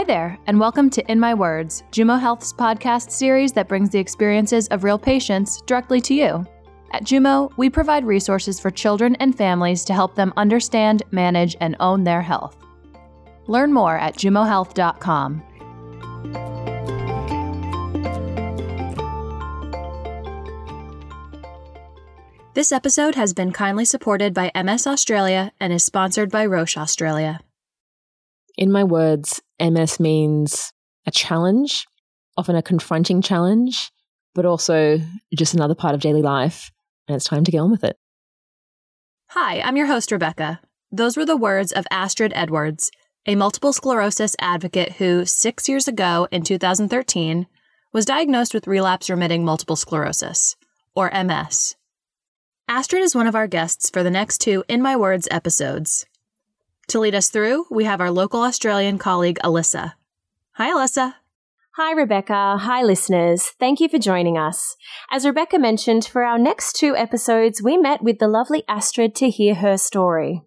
Hi there, and welcome to In My Words, Jumo Health's podcast series that brings the experiences of real patients directly to you. At Jumo, we provide resources for children and families to help them understand, manage, and own their health. Learn more at jumohealth.com. This episode has been kindly supported by MS Australia and is sponsored by Roche Australia. In my words, MS means a challenge, often a confronting challenge, but also just another part of daily life, and it's time to get on with it. Hi, I'm your host, Rebecca. Those were the words of Astrid Edwards, a multiple sclerosis advocate who, six years ago in 2013, was diagnosed with relapse remitting multiple sclerosis, or MS. Astrid is one of our guests for the next two In My Words episodes. To lead us through, we have our local Australian colleague, Alyssa. Hi, Alyssa. Hi, Rebecca. Hi, listeners. Thank you for joining us. As Rebecca mentioned, for our next two episodes, we met with the lovely Astrid to hear her story.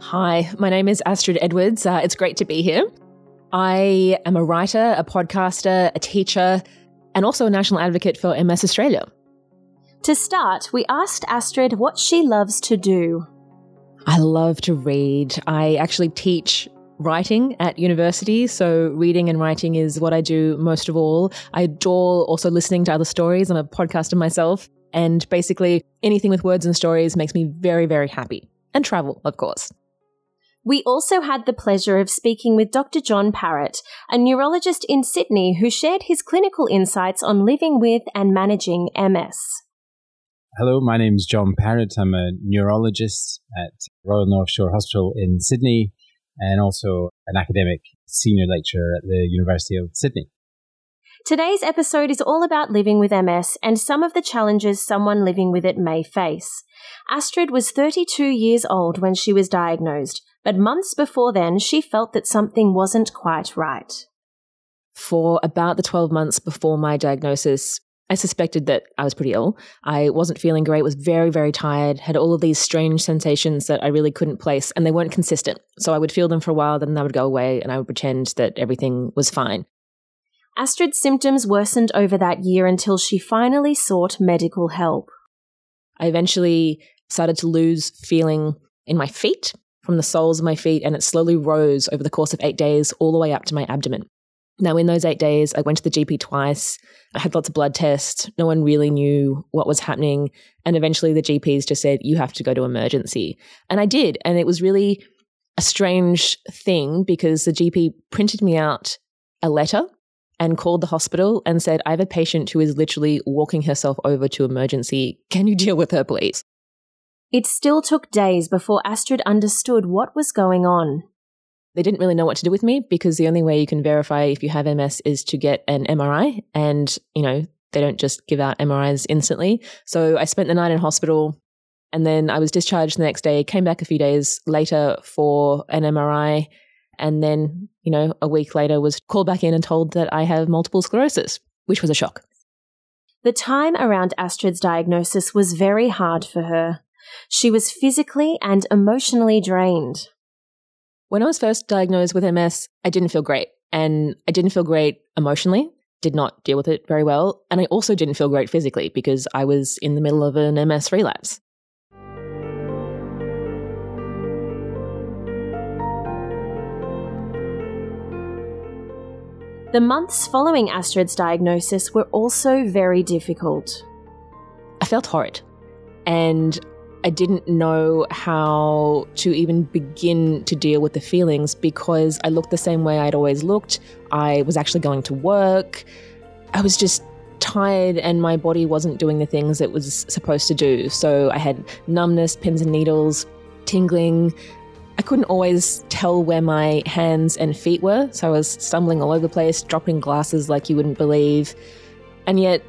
Hi, my name is Astrid Edwards. Uh, it's great to be here. I am a writer, a podcaster, a teacher, and also a national advocate for MS Australia. To start, we asked Astrid what she loves to do. I love to read. I actually teach writing at university, so reading and writing is what I do most of all. I adore also listening to other stories. I'm a podcaster myself, and basically anything with words and stories makes me very, very happy. And travel, of course. We also had the pleasure of speaking with Dr. John Parratt, a neurologist in Sydney who shared his clinical insights on living with and managing MS. Hello, my name is John Parratt. I'm a neurologist at Royal North Shore Hospital in Sydney and also an academic senior lecturer at the University of Sydney. Today's episode is all about living with MS and some of the challenges someone living with it may face. Astrid was 32 years old when she was diagnosed, but months before then, she felt that something wasn't quite right. For about the 12 months before my diagnosis, I suspected that I was pretty ill. I wasn't feeling great, was very, very tired, had all of these strange sensations that I really couldn't place, and they weren't consistent. So I would feel them for a while, then they would go away, and I would pretend that everything was fine. Astrid's symptoms worsened over that year until she finally sought medical help. I eventually started to lose feeling in my feet from the soles of my feet, and it slowly rose over the course of eight days all the way up to my abdomen. Now, in those eight days, I went to the GP twice. I had lots of blood tests. No one really knew what was happening. And eventually, the GPs just said, You have to go to emergency. And I did. And it was really a strange thing because the GP printed me out a letter and called the hospital and said, I have a patient who is literally walking herself over to emergency. Can you deal with her, please? It still took days before Astrid understood what was going on. They didn't really know what to do with me because the only way you can verify if you have MS is to get an MRI. And, you know, they don't just give out MRIs instantly. So I spent the night in hospital and then I was discharged the next day, came back a few days later for an MRI. And then, you know, a week later was called back in and told that I have multiple sclerosis, which was a shock. The time around Astrid's diagnosis was very hard for her. She was physically and emotionally drained. When I was first diagnosed with MS, I didn't feel great. And I didn't feel great emotionally, did not deal with it very well. And I also didn't feel great physically because I was in the middle of an MS relapse. The months following Astrid's diagnosis were also very difficult. I felt horrid. And I didn't know how to even begin to deal with the feelings because I looked the same way I'd always looked. I was actually going to work. I was just tired and my body wasn't doing the things it was supposed to do. So I had numbness, pins and needles, tingling. I couldn't always tell where my hands and feet were. So I was stumbling all over the place, dropping glasses like you wouldn't believe. And yet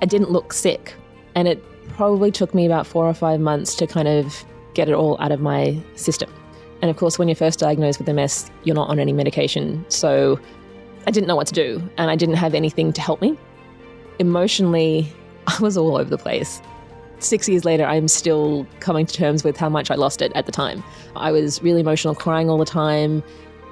I didn't look sick. And it probably took me about four or five months to kind of get it all out of my system. And of course, when you're first diagnosed with MS, you're not on any medication. So I didn't know what to do and I didn't have anything to help me. Emotionally, I was all over the place. Six years later, I'm still coming to terms with how much I lost it at the time. I was really emotional, crying all the time,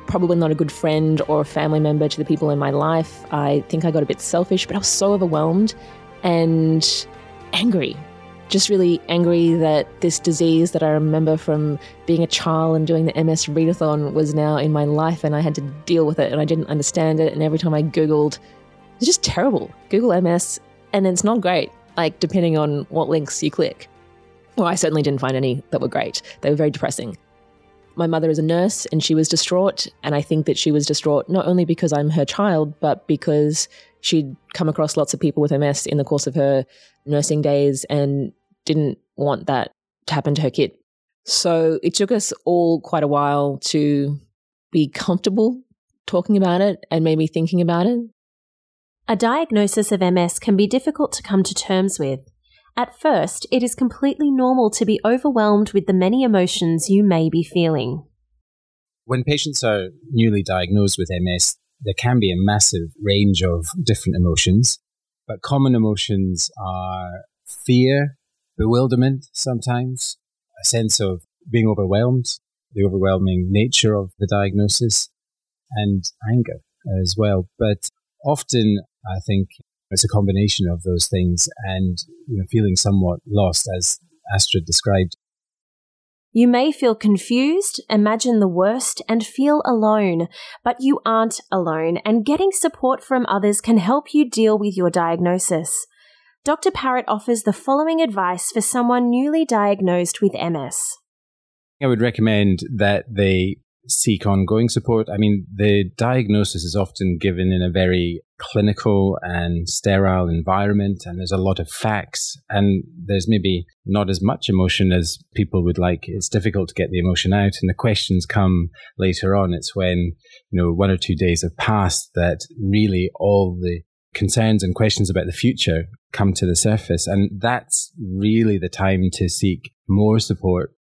probably not a good friend or a family member to the people in my life. I think I got a bit selfish, but I was so overwhelmed and angry. Just really angry that this disease that I remember from being a child and doing the MS readathon was now in my life and I had to deal with it and I didn't understand it. And every time I Googled, it's just terrible. Google MS and it's not great, like depending on what links you click. Well, I certainly didn't find any that were great. They were very depressing. My mother is a nurse and she was distraught. And I think that she was distraught not only because I'm her child, but because she'd come across lots of people with MS in the course of her nursing days and didn't want that to happen to her kid. So it took us all quite a while to be comfortable talking about it and maybe thinking about it. A diagnosis of MS can be difficult to come to terms with. At first, it is completely normal to be overwhelmed with the many emotions you may be feeling. When patients are newly diagnosed with MS, there can be a massive range of different emotions, but common emotions are fear, bewilderment sometimes, a sense of being overwhelmed, the overwhelming nature of the diagnosis, and anger as well. But often, I think it's a combination of those things and you know, feeling somewhat lost, as Astrid described. You may feel confused, imagine the worst, and feel alone, but you aren't alone, and getting support from others can help you deal with your diagnosis. Dr. Parratt offers the following advice for someone newly diagnosed with MS. I would recommend that they seek ongoing support. I mean, the diagnosis is often given in a very clinical and sterile environment, and there's a lot of facts, and there's maybe not as much emotion as people would like. It's difficult to get the emotion out, and the questions come later on. It's when, you know, one or two days have passed that really all the concerns and questions about the future come to the surface. And that's really the time to seek more support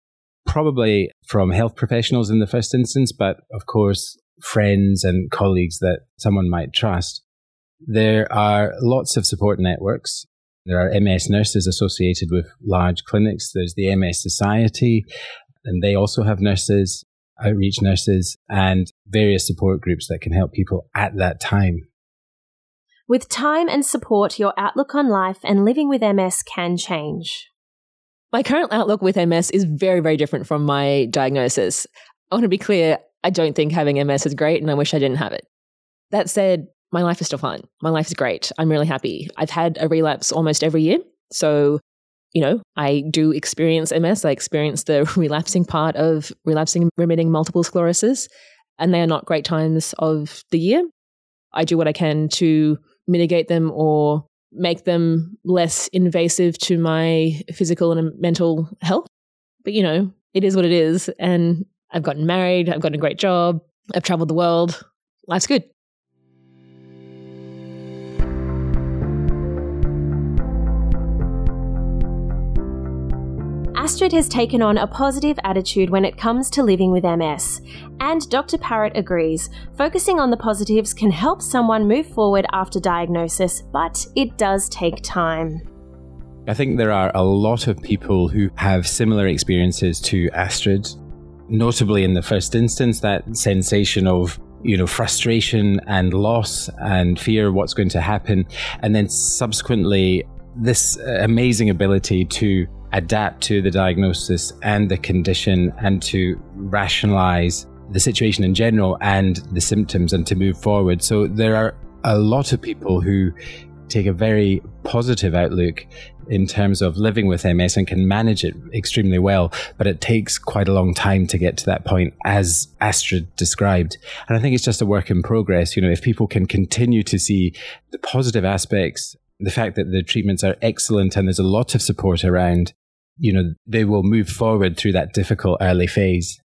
probably from health professionals in the first instance, but of course, friends and colleagues that someone might trust. There are lots of support networks. There are MS nurses associated with large clinics. There's the MS Society, and they also have nurses, outreach nurses, and various support groups that can help people at that time. With time and support, your outlook on life and living with MS can change. My current outlook with MS is very, very different from my diagnosis. I want to be clear, I don't think having MS is great and I wish I didn't have it. That said, my life is still fine. My life is great. I'm really happy. I've had a relapse almost every year. So, you know, I do experience MS. I experience the relapsing part of relapsing remitting multiple sclerosis, and they are not great times of the year. I do what I can to mitigate them or make them less invasive to my physical and mental health. But, you know, it is what it is. And I've gotten married, I've got a great job, I've traveled the world. Life's good. Astrid has taken on a positive attitude when it comes to living with MS. And Dr. Parratt agrees, focusing on the positives can help someone move forward after diagnosis, but it does take time. I think there are a lot of people who have similar experiences to Astrid, notably in the first instance, that sensation of you know, frustration and loss and fear of what's going to happen. And then subsequently, this amazing ability to adapt to the diagnosis and the condition and to rationalize the situation in general and the symptoms and to move forward. So there are a lot of people who take a very positive outlook in terms of living with MS and can manage it extremely well, but it takes quite a long time to get to that point, as Astrid described. And I think it's just a work in progress. You know, if people can continue to see the positive aspects, the fact that the treatments are excellent and there's a lot of support around, you know, they will move forward through that difficult early phase.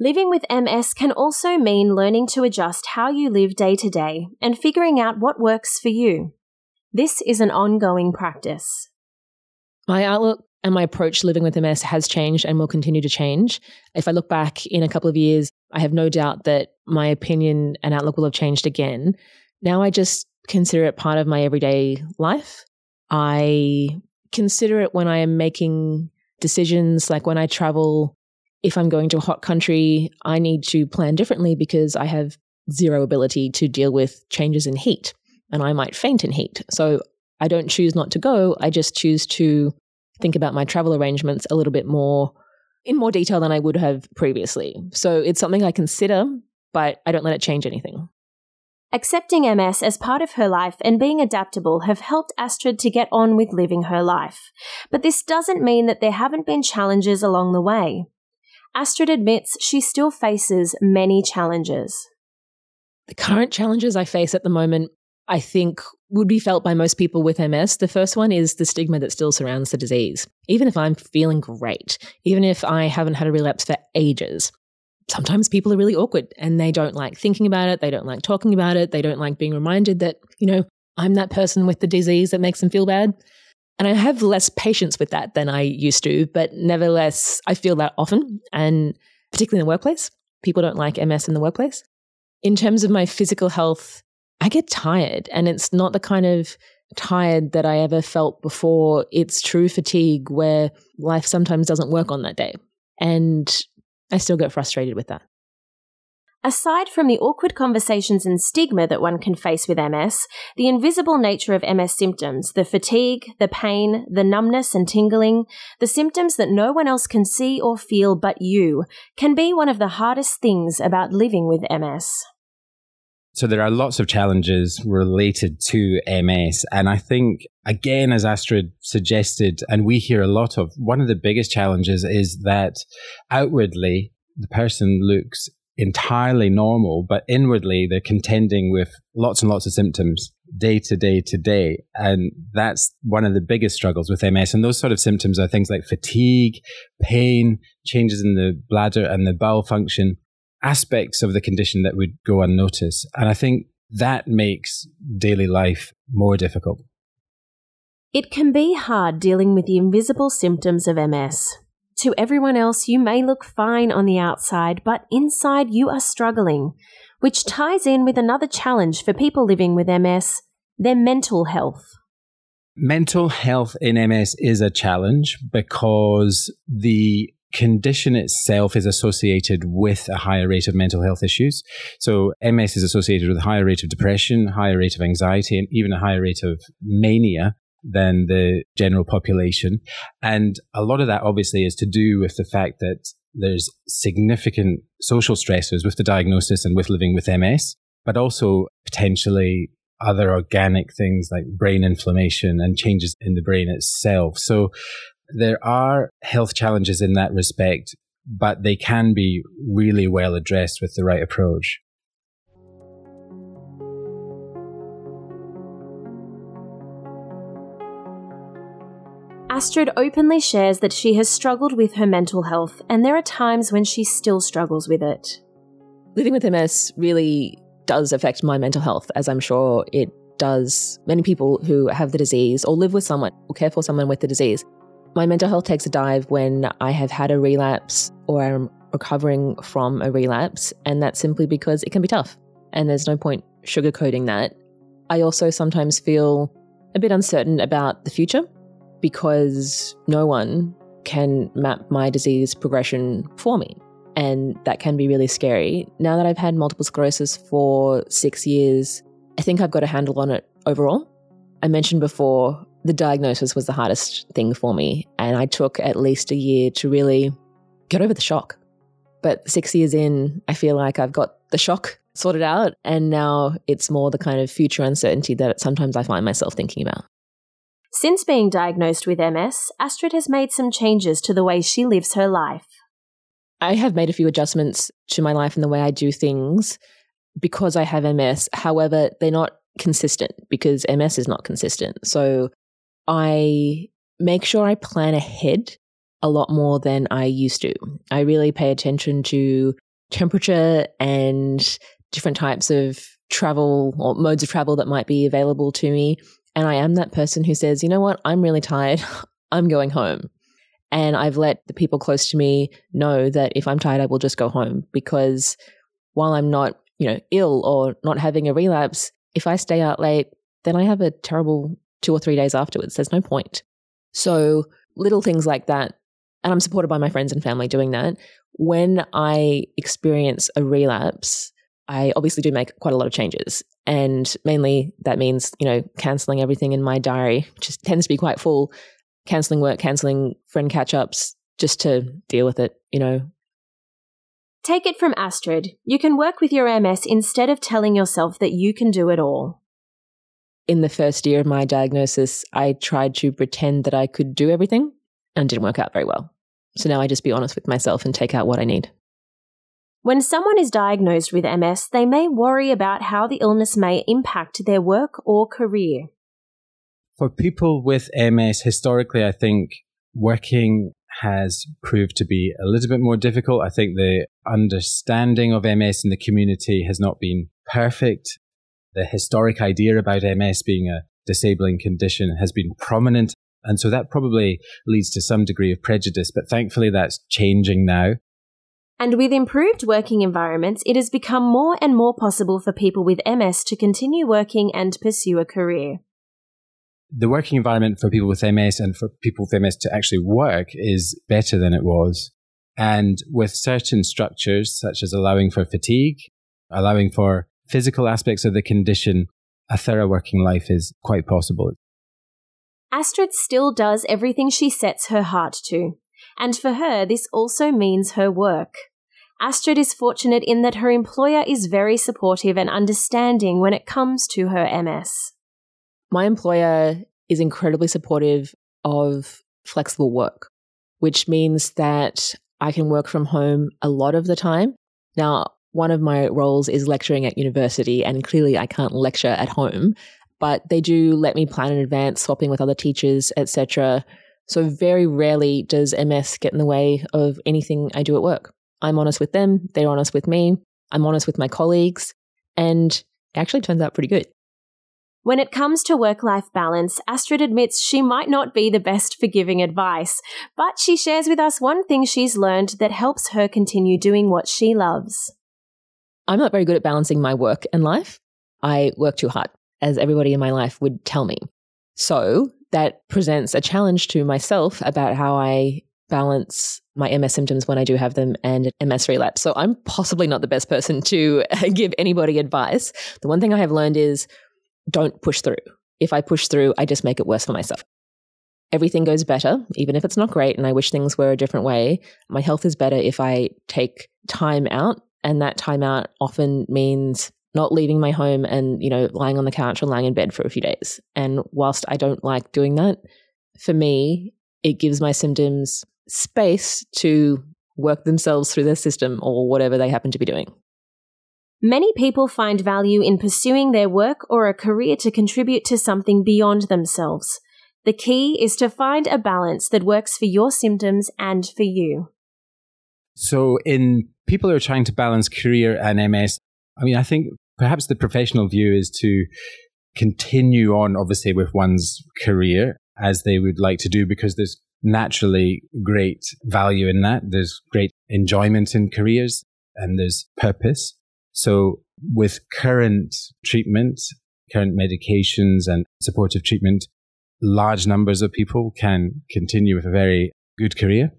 Living with MS can also mean learning to adjust how you live day to day and figuring out what works for you. This is an ongoing practice. My outlook and my approach to living with MS has changed and will continue to change. If I look back in a couple of years, I have no doubt that my opinion and outlook will have changed again. Now I just consider it part of my everyday life. I consider it when I am making decisions, like when I travel. If I'm going to a hot country, I need to plan differently because I have zero ability to deal with changes in heat and I might faint in heat. So I don't choose not to go. I just choose to think about my travel arrangements a little bit more in more detail than I would have previously. So it's something I consider, but I don't let it change anything. Accepting MS as part of her life and being adaptable have helped Astrid to get on with living her life. But this doesn't mean that there haven't been challenges along the way. Astrid admits she still faces many challenges. The current challenges I face at the moment, I think, would be felt by most people with MS. The first one is the stigma that still surrounds the disease. Even if I'm feeling great, even if I haven't had a relapse for ages, sometimes people are really awkward and they don't like thinking about it. They don't like talking about it. They don't like being reminded that, you know, I'm that person with the disease that makes them feel bad. And I have less patience with that than I used to, but nevertheless, I feel that often. And particularly in the workplace, people don't like MS in the workplace. In terms of my physical health, I get tired and it's not the kind of tired that I ever felt before. It's true fatigue where life sometimes doesn't work on that day. And I still get frustrated with that. Aside from the awkward conversations and stigma that one can face with MS, the invisible nature of MS symptoms, the fatigue, the pain, the numbness and tingling, the symptoms that no one else can see or feel but you, can be one of the hardest things about living with MS. So there are lots of challenges related to MS. And I think, again, as Astrid suggested, and we hear a lot of, one of the biggest challenges is that outwardly the person looks entirely normal, but inwardly they're contending with lots and lots of symptoms day to day to day. And that's one of the biggest struggles with MS. And those sort of symptoms are things like fatigue, pain, changes in the bladder and the bowel function aspects of the condition that would go unnoticed. And I think that makes daily life more difficult. It can be hard dealing with the invisible symptoms of MS. To everyone else, you may look fine on the outside, but inside you are struggling, which ties in with another challenge for people living with MS their mental health. Mental health in MS is a challenge because the condition itself is associated with a higher rate of mental health issues. So MS is associated with a higher rate of depression, higher rate of anxiety, and even a higher rate of mania than the general population. And a lot of that obviously is to do with the fact that there's significant social stressors with the diagnosis and with living with MS, but also potentially other organic things like brain inflammation and changes in the brain itself. So there are health challenges in that respect, but they can be really well addressed with the right approach. Astrid openly shares that she has struggled with her mental health, and there are times when she still struggles with it. Living with MS really does affect my mental health, as I'm sure it does many people who have the disease or live with someone or care for someone with the disease. My mental health takes a dive when I have had a relapse or I'm recovering from a relapse, and that's simply because it can be tough. And there's no point sugarcoating that. I also sometimes feel a bit uncertain about the future because no one can map my disease progression for me. And that can be really scary. Now that I've had multiple sclerosis for six years, I think I've got a handle on it overall. I mentioned before the diagnosis was the hardest thing for me. And I took at least a year to really get over the shock. But six years in, I feel like I've got the shock sorted out. And now it's more the kind of future uncertainty that sometimes I find myself thinking about. Since being diagnosed with MS, Astrid has made some changes to the way she lives her life. I have made a few adjustments to my life and the way I do things because I have MS. However, they're not consistent because MS is not consistent. So I make sure I plan ahead a lot more than I used to. I really pay attention to temperature and different types of travel or modes of travel that might be available to me. And I am that person who says, you know what, I'm really tired. I'm going home. And I've let the people close to me know that if I'm tired, I will just go home because while I'm not, you know, ill or not having a relapse, if I stay out late, then I have a terrible two or three days afterwards. There's no point. So, little things like that. And I'm supported by my friends and family doing that. When I experience a relapse, I obviously do make quite a lot of changes. And mainly that means, you know, canceling everything in my diary, which tends to be quite full, canceling work, canceling friend catch ups, just to deal with it, you know. Take it from Astrid. You can work with your MS instead of telling yourself that you can do it all. In the first year of my diagnosis, I tried to pretend that I could do everything and didn't work out very well. So now I just be honest with myself and take out what I need. When someone is diagnosed with MS, they may worry about how the illness may impact their work or career. For people with MS, historically, I think working has proved to be a little bit more difficult. I think the understanding of MS in the community has not been perfect. The historic idea about MS being a disabling condition has been prominent. And so that probably leads to some degree of prejudice, but thankfully that's changing now. And with improved working environments, it has become more and more possible for people with MS to continue working and pursue a career. The working environment for people with MS and for people with MS to actually work is better than it was. And with certain structures, such as allowing for fatigue, allowing for physical aspects of the condition, a thorough working life is quite possible. Astrid still does everything she sets her heart to. And for her, this also means her work. Astrid is fortunate in that her employer is very supportive and understanding when it comes to her MS. My employer is incredibly supportive of flexible work, which means that I can work from home a lot of the time. Now, one of my roles is lecturing at university, and clearly I can't lecture at home, but they do let me plan in advance, swapping with other teachers, etc. So very rarely does MS get in the way of anything I do at work. I'm honest with them, they're honest with me, I'm honest with my colleagues, and it actually turns out pretty good. When it comes to work life balance, Astrid admits she might not be the best for giving advice, but she shares with us one thing she's learned that helps her continue doing what she loves. I'm not very good at balancing my work and life. I work too hard, as everybody in my life would tell me. So that presents a challenge to myself about how I balance my MS symptoms when I do have them and MS relapse. So I'm possibly not the best person to give anybody advice. The one thing I have learned is don't push through. If I push through, I just make it worse for myself. Everything goes better, even if it's not great and I wish things were a different way. My health is better if I take time out. And that time out often means not leaving my home and, you know, lying on the couch or lying in bed for a few days. And whilst I don't like doing that, for me, it gives my symptoms space to work themselves through their system or whatever they happen to be doing. Many people find value in pursuing their work or a career to contribute to something beyond themselves. The key is to find a balance that works for your symptoms and for you. So, in people are trying to balance career and MS, I mean, I think perhaps the professional view is to continue on, obviously, with one's career as they would like to do because there's naturally great value in that. There's great enjoyment in careers and there's purpose. So with current treatment, current medications and supportive treatment, large numbers of people can continue with a very good career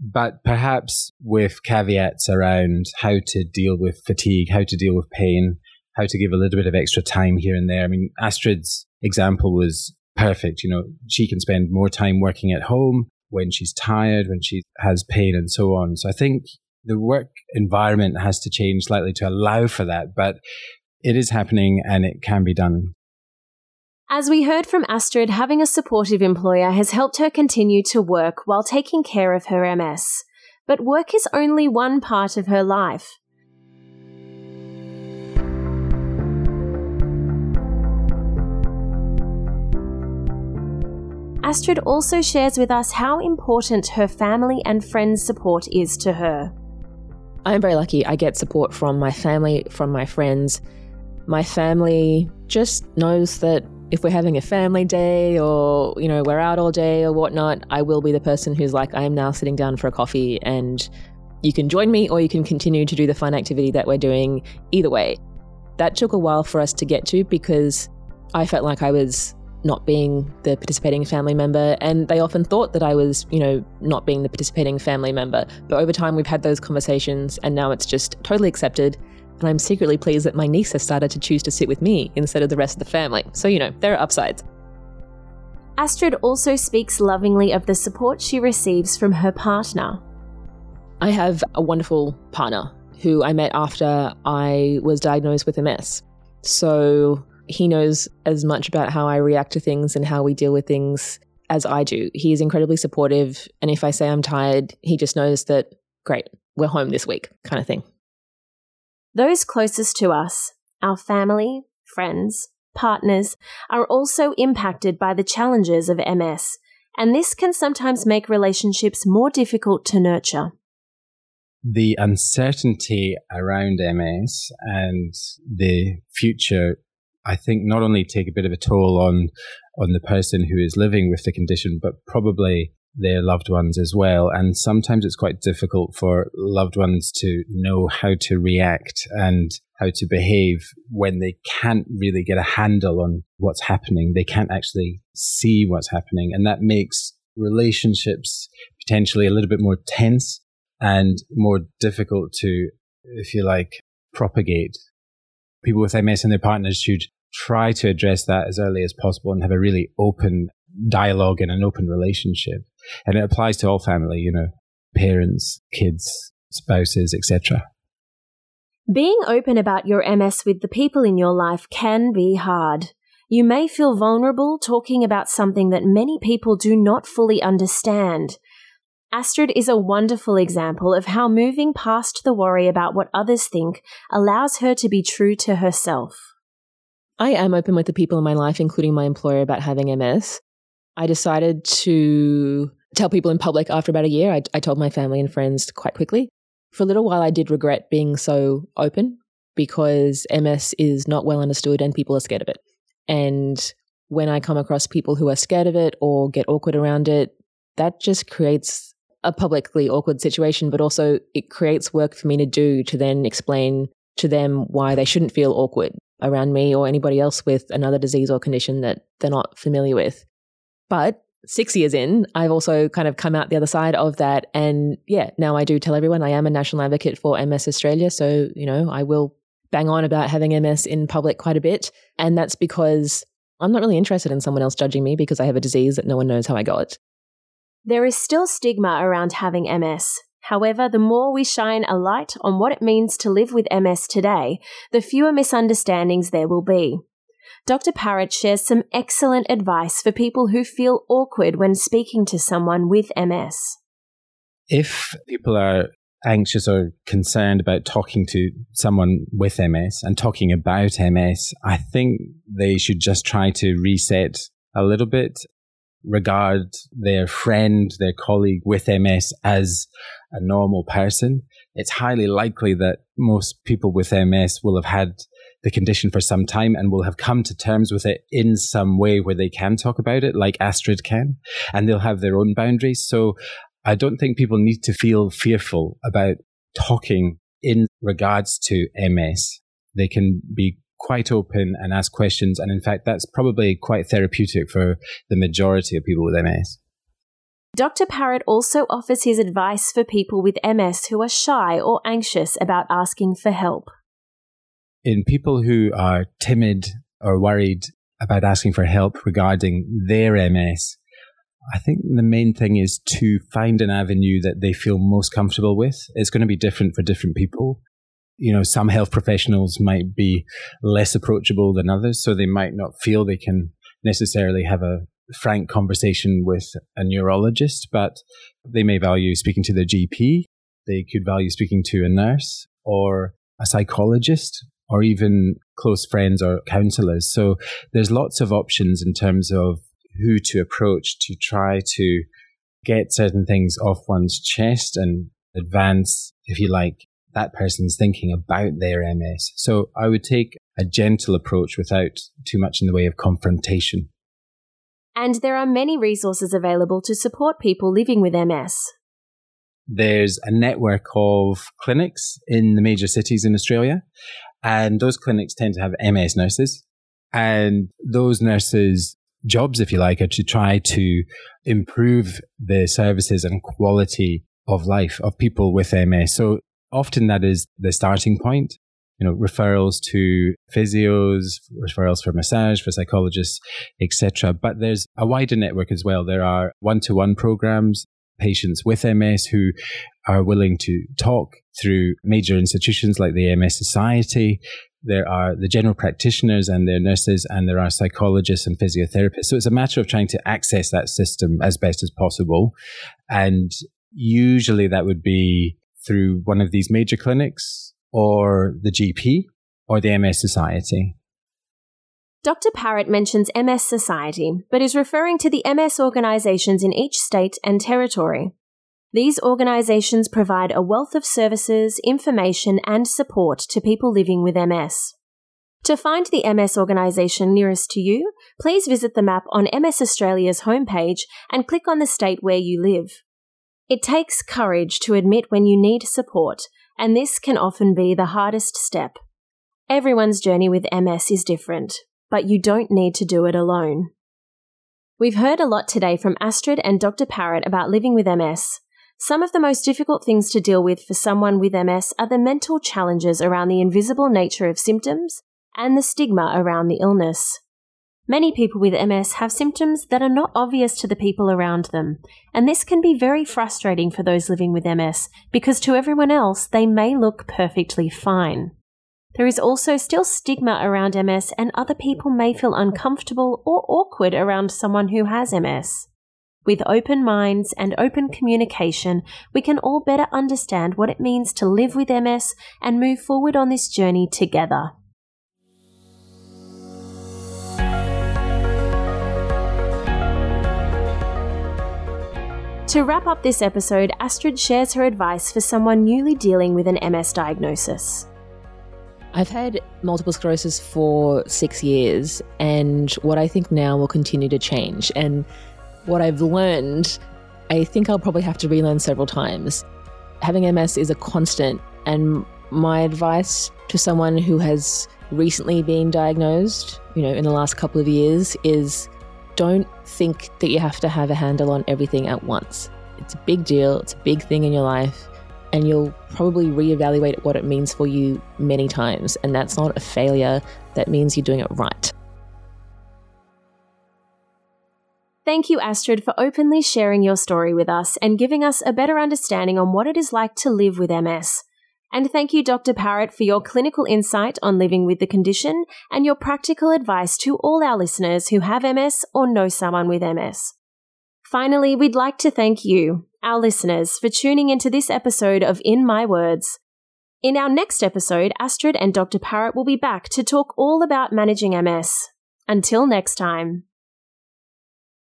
but perhaps with caveats around how to deal with fatigue, how to deal with pain, how to give a little bit of extra time here and there. I mean, Astrid's example was perfect. You know, she can spend more time working at home when she's tired, when she has pain and so on. So I think the work environment has to change slightly to allow for that, but it is happening and it can be done. As we heard from Astrid, having a supportive employer has helped her continue to work while taking care of her MS. But work is only one part of her life. Astrid also shares with us how important her family and friends' support is to her. I'm very lucky. I get support from my family, from my friends. My family just knows that if we're having a family day or, you know, we're out all day or whatnot, I will be the person who's like, I am now sitting down for a coffee and you can join me or you can continue to do the fun activity that we're doing. Either way. That took a while for us to get to because I felt like I was not being the participating family member. And they often thought that I was, you know, not being the participating family member. But over time, we've had those conversations, and now it's just totally accepted. And I'm secretly pleased that my niece has started to choose to sit with me instead of the rest of the family. So, you know, there are upsides. Astrid also speaks lovingly of the support she receives from her partner. I have a wonderful partner who I met after I was diagnosed with MS. So he knows as much about how I react to things and how we deal with things as I do. He is incredibly supportive. And if I say I'm tired, he just knows that, great, we're home this week, kind of thing. Those closest to us, our family, friends, partners, are also impacted by the challenges of MS, and this can sometimes make relationships more difficult to nurture. The uncertainty around MS and the future, I think, not only take a bit of a toll on on the person who is living with the condition, but probably their loved ones as well. And sometimes it's quite difficult for loved ones to know how to react and how to behave when they can't really get a handle on what's happening. They can't actually see what's happening. And that makes relationships potentially a little bit more tense and more difficult to, if you like, propagate. People with MS and their partners should try to address that as early as possible and have a really open dialogue and an open relationship. And it applies to all family, you know, parents, kids, spouses, etc. Being open about your MS with the people in your life can be hard. You may feel vulnerable talking about something that many people do not fully understand. Astrid is a wonderful example of how moving past the worry about what others think allows her to be true to herself. I am open with the people in my life, including my employer, about having MS. I decided to tell people in public after about a year. I, I told my family and friends quite quickly. For a little while, I did regret being so open because MS is not well understood and people are scared of it. And when I come across people who are scared of it or get awkward around it, that just creates a publicly awkward situation, but also it creates work for me to do to then explain to them why they shouldn't feel awkward around me or anybody else with another disease or condition that they're not familiar with. But six years in, I've also kind of come out the other side of that. And yeah, now I do tell everyone I am a national advocate for MS Australia. So, you know, I will bang on about having MS in public quite a bit. And that's because I'm not really interested in someone else judging me because I have a disease that no one knows how I got. There is still stigma around having MS. However, the more we shine a light on what it means to live with MS today, the fewer misunderstandings there will be. Dr. Parratt shares some excellent advice for people who feel awkward when speaking to someone with MS. If people are anxious or concerned about talking to someone with MS and talking about MS, I think they should just try to reset a little bit regard their friend, their colleague with MS as a normal person, it's highly likely that most people with MS will have had the condition for some time and will have come to terms with it in some way where they can talk about it, like Astrid can, and they'll have their own boundaries. So I don't think people need to feel fearful about talking in regards to MS. They can be quite open and ask questions. And in fact, that's probably quite therapeutic for the majority of people with MS. Dr. Parratt also offers his advice for people with MS who are shy or anxious about asking for help. In people who are timid or worried about asking for help regarding their MS, I think the main thing is to find an avenue that they feel most comfortable with. It's going to be different for different people you know, some health professionals might be less approachable than others, so they might not feel they can necessarily have a frank conversation with a neurologist, but they may value speaking to their GP. They could value speaking to a nurse or a psychologist or even close friends or counselors. So there's lots of options in terms of who to approach to try to get certain things off one's chest and advance, if you like, that person's thinking about their MS. So I would take a gentle approach without too much in the way of confrontation. And there are many resources available to support people living with MS. There's a network of clinics in the major cities in Australia, and those clinics tend to have MS nurses. And those nurses jobs, if you like, are to try to improve the services and quality of life of people with MS. So often that is the starting point. You know, referrals to physios, referrals for massage, for psychologists, etc. But there's a wider network as well. There are one-to-one programs, patients with MS who are willing to talk through major institutions like the MS Society. There are the general practitioners and their nurses, and there are psychologists and physiotherapists. So it's a matter of trying to access that system as best as possible. And usually that would be through one of these major clinics or the GP or the MS Society. Dr. Parratt mentions MS Society, but is referring to the MS organisations in each state and territory. These organisations provide a wealth of services, information, and support to people living with MS. To find the MS organisation nearest to you, please visit the map on MS Australia's homepage and click on the state where you live. It takes courage to admit when you need support, and this can often be the hardest step. Everyone's journey with MS is different, but you don't need to do it alone. We've heard a lot today from Astrid and Dr. Parratt about living with MS. Some of the most difficult things to deal with for someone with MS are the mental challenges around the invisible nature of symptoms and the stigma around the illness. Many people with MS have symptoms that are not obvious to the people around them, and this can be very frustrating for those living with MS because to everyone else they may look perfectly fine. There is also still stigma around MS, and other people may feel uncomfortable or awkward around someone who has MS. With open minds and open communication, we can all better understand what it means to live with MS and move forward on this journey together. To wrap up this episode, Astrid shares her advice for someone newly dealing with an MS diagnosis. I've had multiple sclerosis for six years, and what I think now will continue to change. And what I've learned, I think I'll probably have to relearn several times. Having MS is a constant, and my advice to someone who has recently been diagnosed, you know, in the last couple of years is don't think that you have to have a handle on everything at once. It's a big deal, it's a big thing in your life, and you'll probably reevaluate what it means for you many times. And that's not a failure, that means you're doing it right. Thank you, Astrid, for openly sharing your story with us and giving us a better understanding on what it is like to live with MS. And thank you, Dr. Parratt, for your clinical insight on living with the condition and your practical advice to all our listeners who have MS or know someone with MS. Finally, we'd like to thank you, our listeners, for tuning into this episode of In My Words. In our next episode, Astrid and Dr. Parratt will be back to talk all about managing MS. Until next time.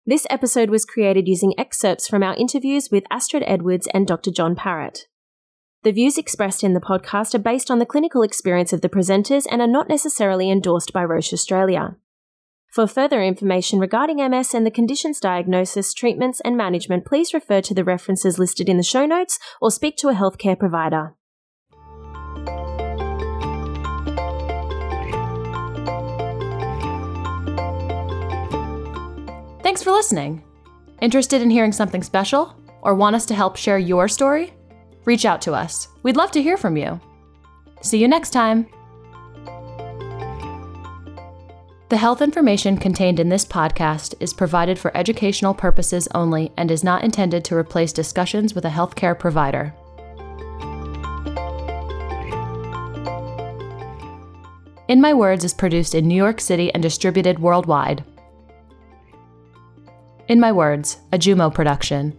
This episode was created using excerpts from our interviews with Astrid Edwards and Dr. John Parratt. The views expressed in the podcast are based on the clinical experience of the presenters and are not necessarily endorsed by Roche Australia. For further information regarding MS and the condition's diagnosis, treatments, and management, please refer to the references listed in the show notes or speak to a healthcare provider. Thanks for listening. Interested in hearing something special? Or want us to help share your story? reach out to us. We'd love to hear from you. See you next time. The health information contained in this podcast is provided for educational purposes only and is not intended to replace discussions with a healthcare provider. In My Words is produced in New York City and distributed worldwide. In My Words, a Jumo production.